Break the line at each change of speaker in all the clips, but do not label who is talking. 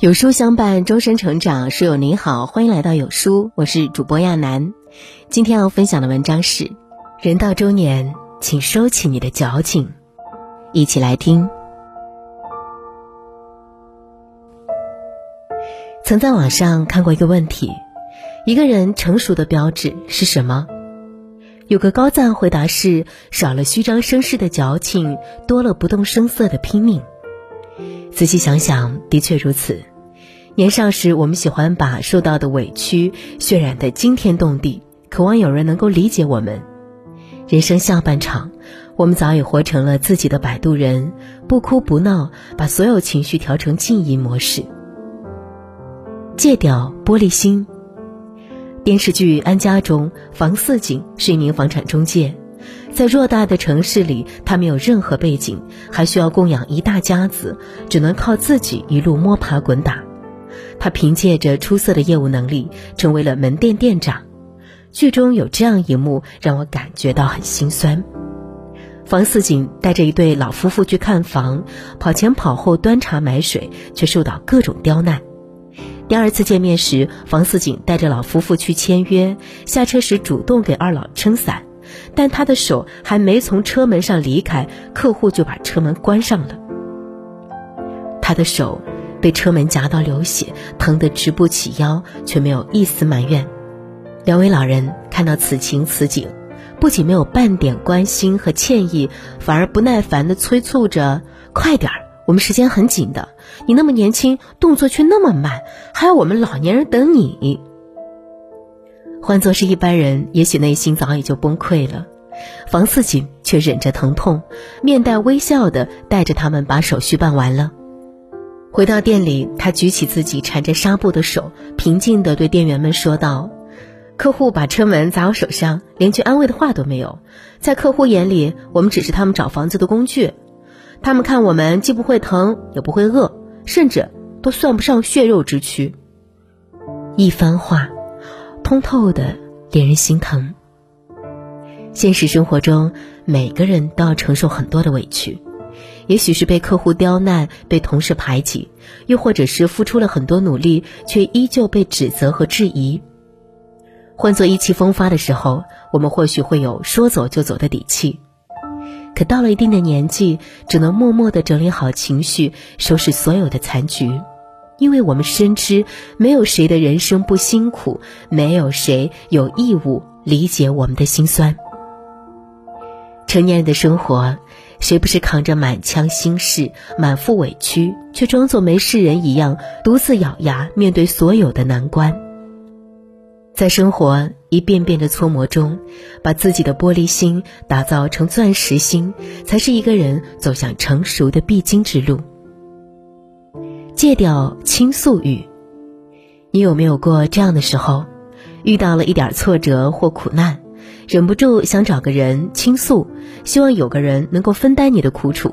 有书相伴，终身成长。书友您好，欢迎来到有书，我是主播亚楠。今天要分享的文章是：人到中年，请收起你的矫情。一起来听。曾在网上看过一个问题：一个人成熟的标志是什么？有个高赞回答是：少了虚张声势的矫情，多了不动声色的拼命。仔细想想，的确如此。年少时，我们喜欢把受到的委屈渲染得惊天动地，渴望有人能够理解我们。人生下半场，我们早已活成了自己的摆渡人，不哭不闹，把所有情绪调成静音模式。戒掉玻璃心。电视剧《安家》中，房似锦是一名房产中介。在偌大的城市里，他没有任何背景，还需要供养一大家子，只能靠自己一路摸爬滚打。他凭借着出色的业务能力，成为了门店店长。剧中有这样一幕，让我感觉到很心酸。房似锦带着一对老夫妇去看房，跑前跑后端茶买水，却受到各种刁难。第二次见面时，房似锦带着老夫妇去签约，下车时主动给二老撑伞。但他的手还没从车门上离开，客户就把车门关上了。他的手被车门夹到流血，疼得直不起腰，却没有一丝埋怨。两位老人看到此情此景，不仅没有半点关心和歉意，反而不耐烦地催促着：“快点儿，我们时间很紧的。你那么年轻，动作却那么慢，还要我们老年人等你。”换作是一般人，也许内心早已就崩溃了。房似锦却忍着疼痛，面带微笑的带着他们把手续办完了。回到店里，他举起自己缠着纱布的手，平静的对店员们说道：“客户把车门砸我手上，连句安慰的话都没有。在客户眼里，我们只是他们找房子的工具。他们看我们既不会疼，也不会饿，甚至都算不上血肉之躯。”一番话。通透的，令人心疼。现实生活中，每个人都要承受很多的委屈，也许是被客户刁难、被同事排挤，又或者是付出了很多努力，却依旧被指责和质疑。换做意气风发的时候，我们或许会有说走就走的底气，可到了一定的年纪，只能默默的整理好情绪，收拾所有的残局。因为我们深知，没有谁的人生不辛苦，没有谁有义务理解我们的心酸。成年人的生活，谁不是扛着满腔心事、满腹委屈，却装作没事人一样，独自咬牙面对所有的难关？在生活一遍遍的搓磨中，把自己的玻璃心打造成钻石心，才是一个人走向成熟的必经之路。戒掉倾诉欲。你有没有过这样的时候，遇到了一点挫折或苦难，忍不住想找个人倾诉，希望有个人能够分担你的苦楚。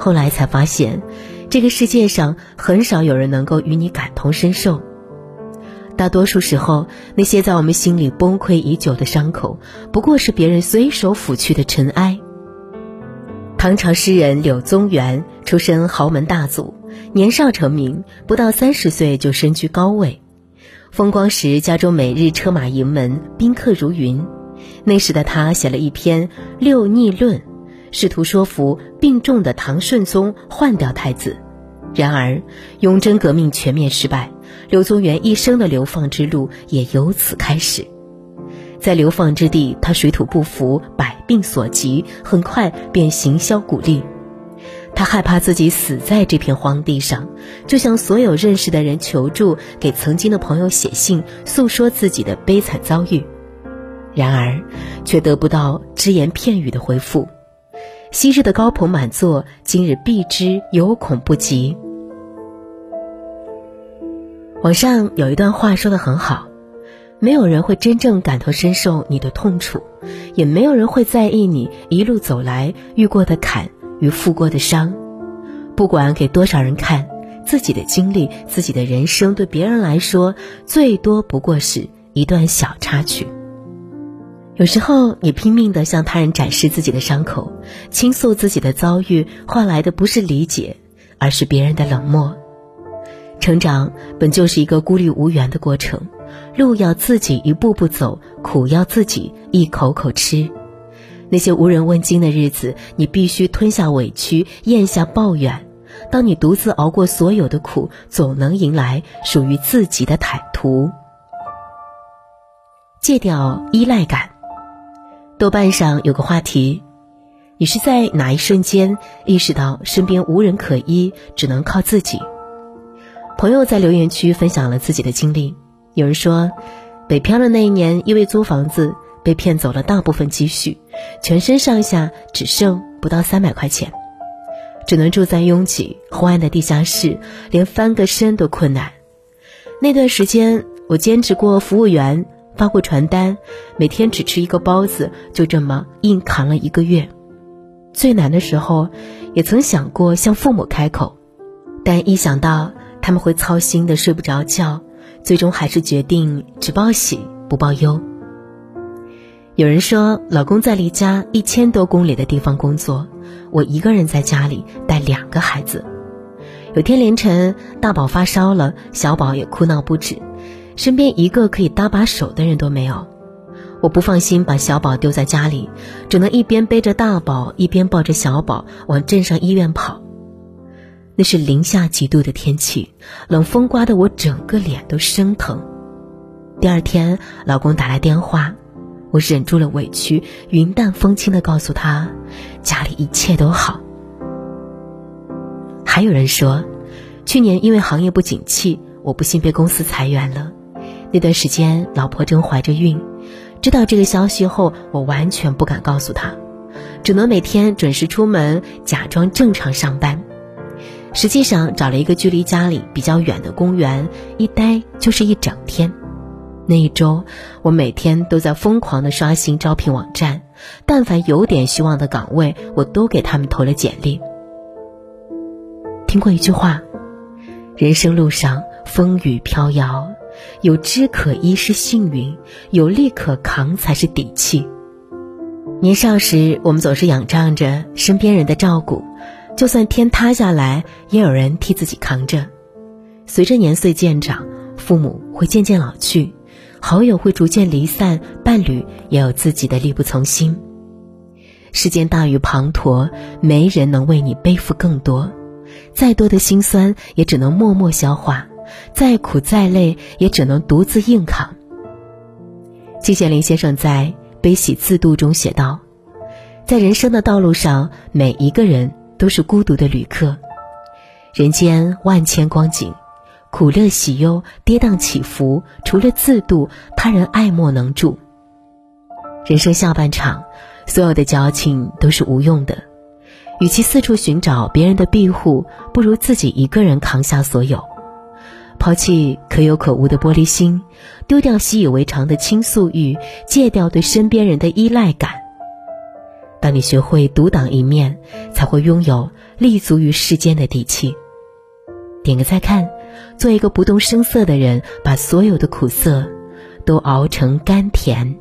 后来才发现，这个世界上很少有人能够与你感同身受。大多数时候，那些在我们心里崩溃已久的伤口，不过是别人随手拂去的尘埃。唐朝诗人柳宗元出身豪门大族。年少成名，不到三十岁就身居高位。风光时，家中每日车马盈门，宾客如云。那时的他写了一篇《六逆论》，试图说服病重的唐顺宗换掉太子。然而，雍贞革命全面失败，柳宗元一生的流放之路也由此开始。在流放之地，他水土不服，百病所及，很快便行销鼓励。他害怕自己死在这片荒地上，就向所有认识的人求助，给曾经的朋友写信，诉说自己的悲惨遭遇。然而，却得不到只言片语的回复。昔日的高朋满座，今日避之有恐不及。网上有一段话说的很好：没有人会真正感同身受你的痛楚，也没有人会在意你一路走来遇过的坎。与负过的伤，不管给多少人看，自己的经历、自己的人生，对别人来说，最多不过是一段小插曲。有时候，你拼命的向他人展示自己的伤口，倾诉自己的遭遇，换来的不是理解，而是别人的冷漠。成长本就是一个孤立无援的过程，路要自己一步步走，苦要自己一口口吃。那些无人问津的日子，你必须吞下委屈，咽下抱怨。当你独自熬过所有的苦，总能迎来属于自己的坦途。戒掉依赖感。豆瓣上有个话题：你是在哪一瞬间意识到身边无人可依，只能靠自己？朋友在留言区分享了自己的经历。有人说，北漂的那一年，因为租房子被骗走了大部分积蓄，全身上下只剩不到三百块钱。只能住在拥挤昏暗的地下室，连翻个身都困难。那段时间，我兼职过服务员，发过传单，每天只吃一个包子，就这么硬扛了一个月。最难的时候，也曾想过向父母开口，但一想到他们会操心的睡不着觉，最终还是决定只报喜不报忧。有人说，老公在离家一千多公里的地方工作。我一个人在家里带两个孩子，有天凌晨，大宝发烧了，小宝也哭闹不止，身边一个可以搭把手的人都没有。我不放心把小宝丢在家里，只能一边背着大宝，一边抱着小宝往镇上医院跑。那是零下几度的天气，冷风刮得我整个脸都生疼。第二天，老公打来电话。我忍住了委屈，云淡风轻的告诉他，家里一切都好。还有人说，去年因为行业不景气，我不幸被公司裁员了。那段时间，老婆正怀着孕，知道这个消息后，我完全不敢告诉她，只能每天准时出门，假装正常上班。实际上，找了一个距离家里比较远的公园，一待就是一整天。那一周，我每天都在疯狂的刷新招聘网站，但凡有点希望的岗位，我都给他们投了简历。听过一句话：人生路上风雨飘摇，有知可依是幸运，有力可扛才是底气。年少时，我们总是仰仗着身边人的照顾，就算天塌下来，也有人替自己扛着。随着年岁渐长，父母会渐渐老去。好友会逐渐离散，伴侣也有自己的力不从心。世间大雨滂沱，没人能为你背负更多。再多的心酸，也只能默默消化；再苦再累，也只能独自硬扛。季羡林先生在《悲喜自度》中写道：“在人生的道路上，每一个人都是孤独的旅客。人间万千光景。”苦乐喜忧，跌宕起伏，除了自渡，他人爱莫能助。人生下半场，所有的矫情都是无用的。与其四处寻找别人的庇护，不如自己一个人扛下所有。抛弃可有可无的玻璃心，丢掉习以为常的倾诉欲，戒掉对身边人的依赖感。当你学会独当一面，才会拥有立足于世间的底气。点个再看。做一个不动声色的人，把所有的苦涩都熬成甘甜。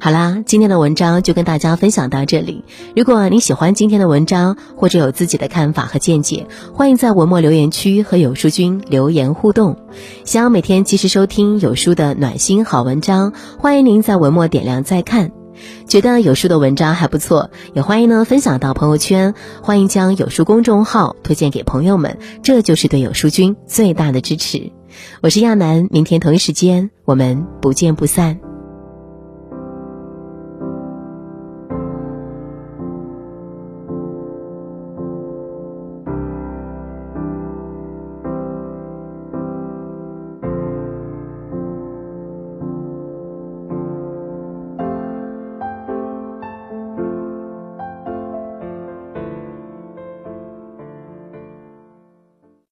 好啦，今天的文章就跟大家分享到这里。如果你喜欢今天的文章，或者有自己的看法和见解，欢迎在文末留言区和有书君留言互动。想要每天及时收听有书的暖心好文章，欢迎您在文末点亮再看。觉得有书的文章还不错，也欢迎呢分享到朋友圈，欢迎将有书公众号推荐给朋友们，这就是对有书君最大的支持。我是亚楠，明天同一时间我们不见不散。